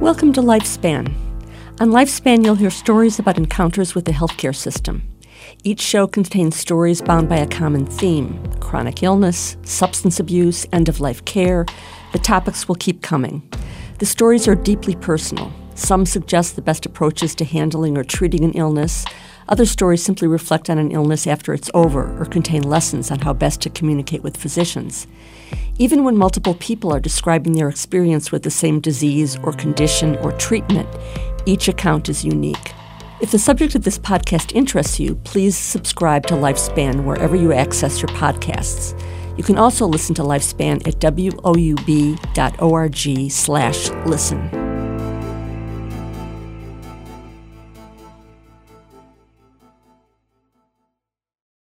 Welcome to Lifespan. On Lifespan, you'll hear stories about encounters with the healthcare system. Each show contains stories bound by a common theme chronic illness, substance abuse, end of life care. The topics will keep coming. The stories are deeply personal. Some suggest the best approaches to handling or treating an illness. Other stories simply reflect on an illness after it's over or contain lessons on how best to communicate with physicians. Even when multiple people are describing their experience with the same disease or condition or treatment, each account is unique. If the subject of this podcast interests you, please subscribe to Lifespan wherever you access your podcasts. You can also listen to Lifespan at woub.org slash listen.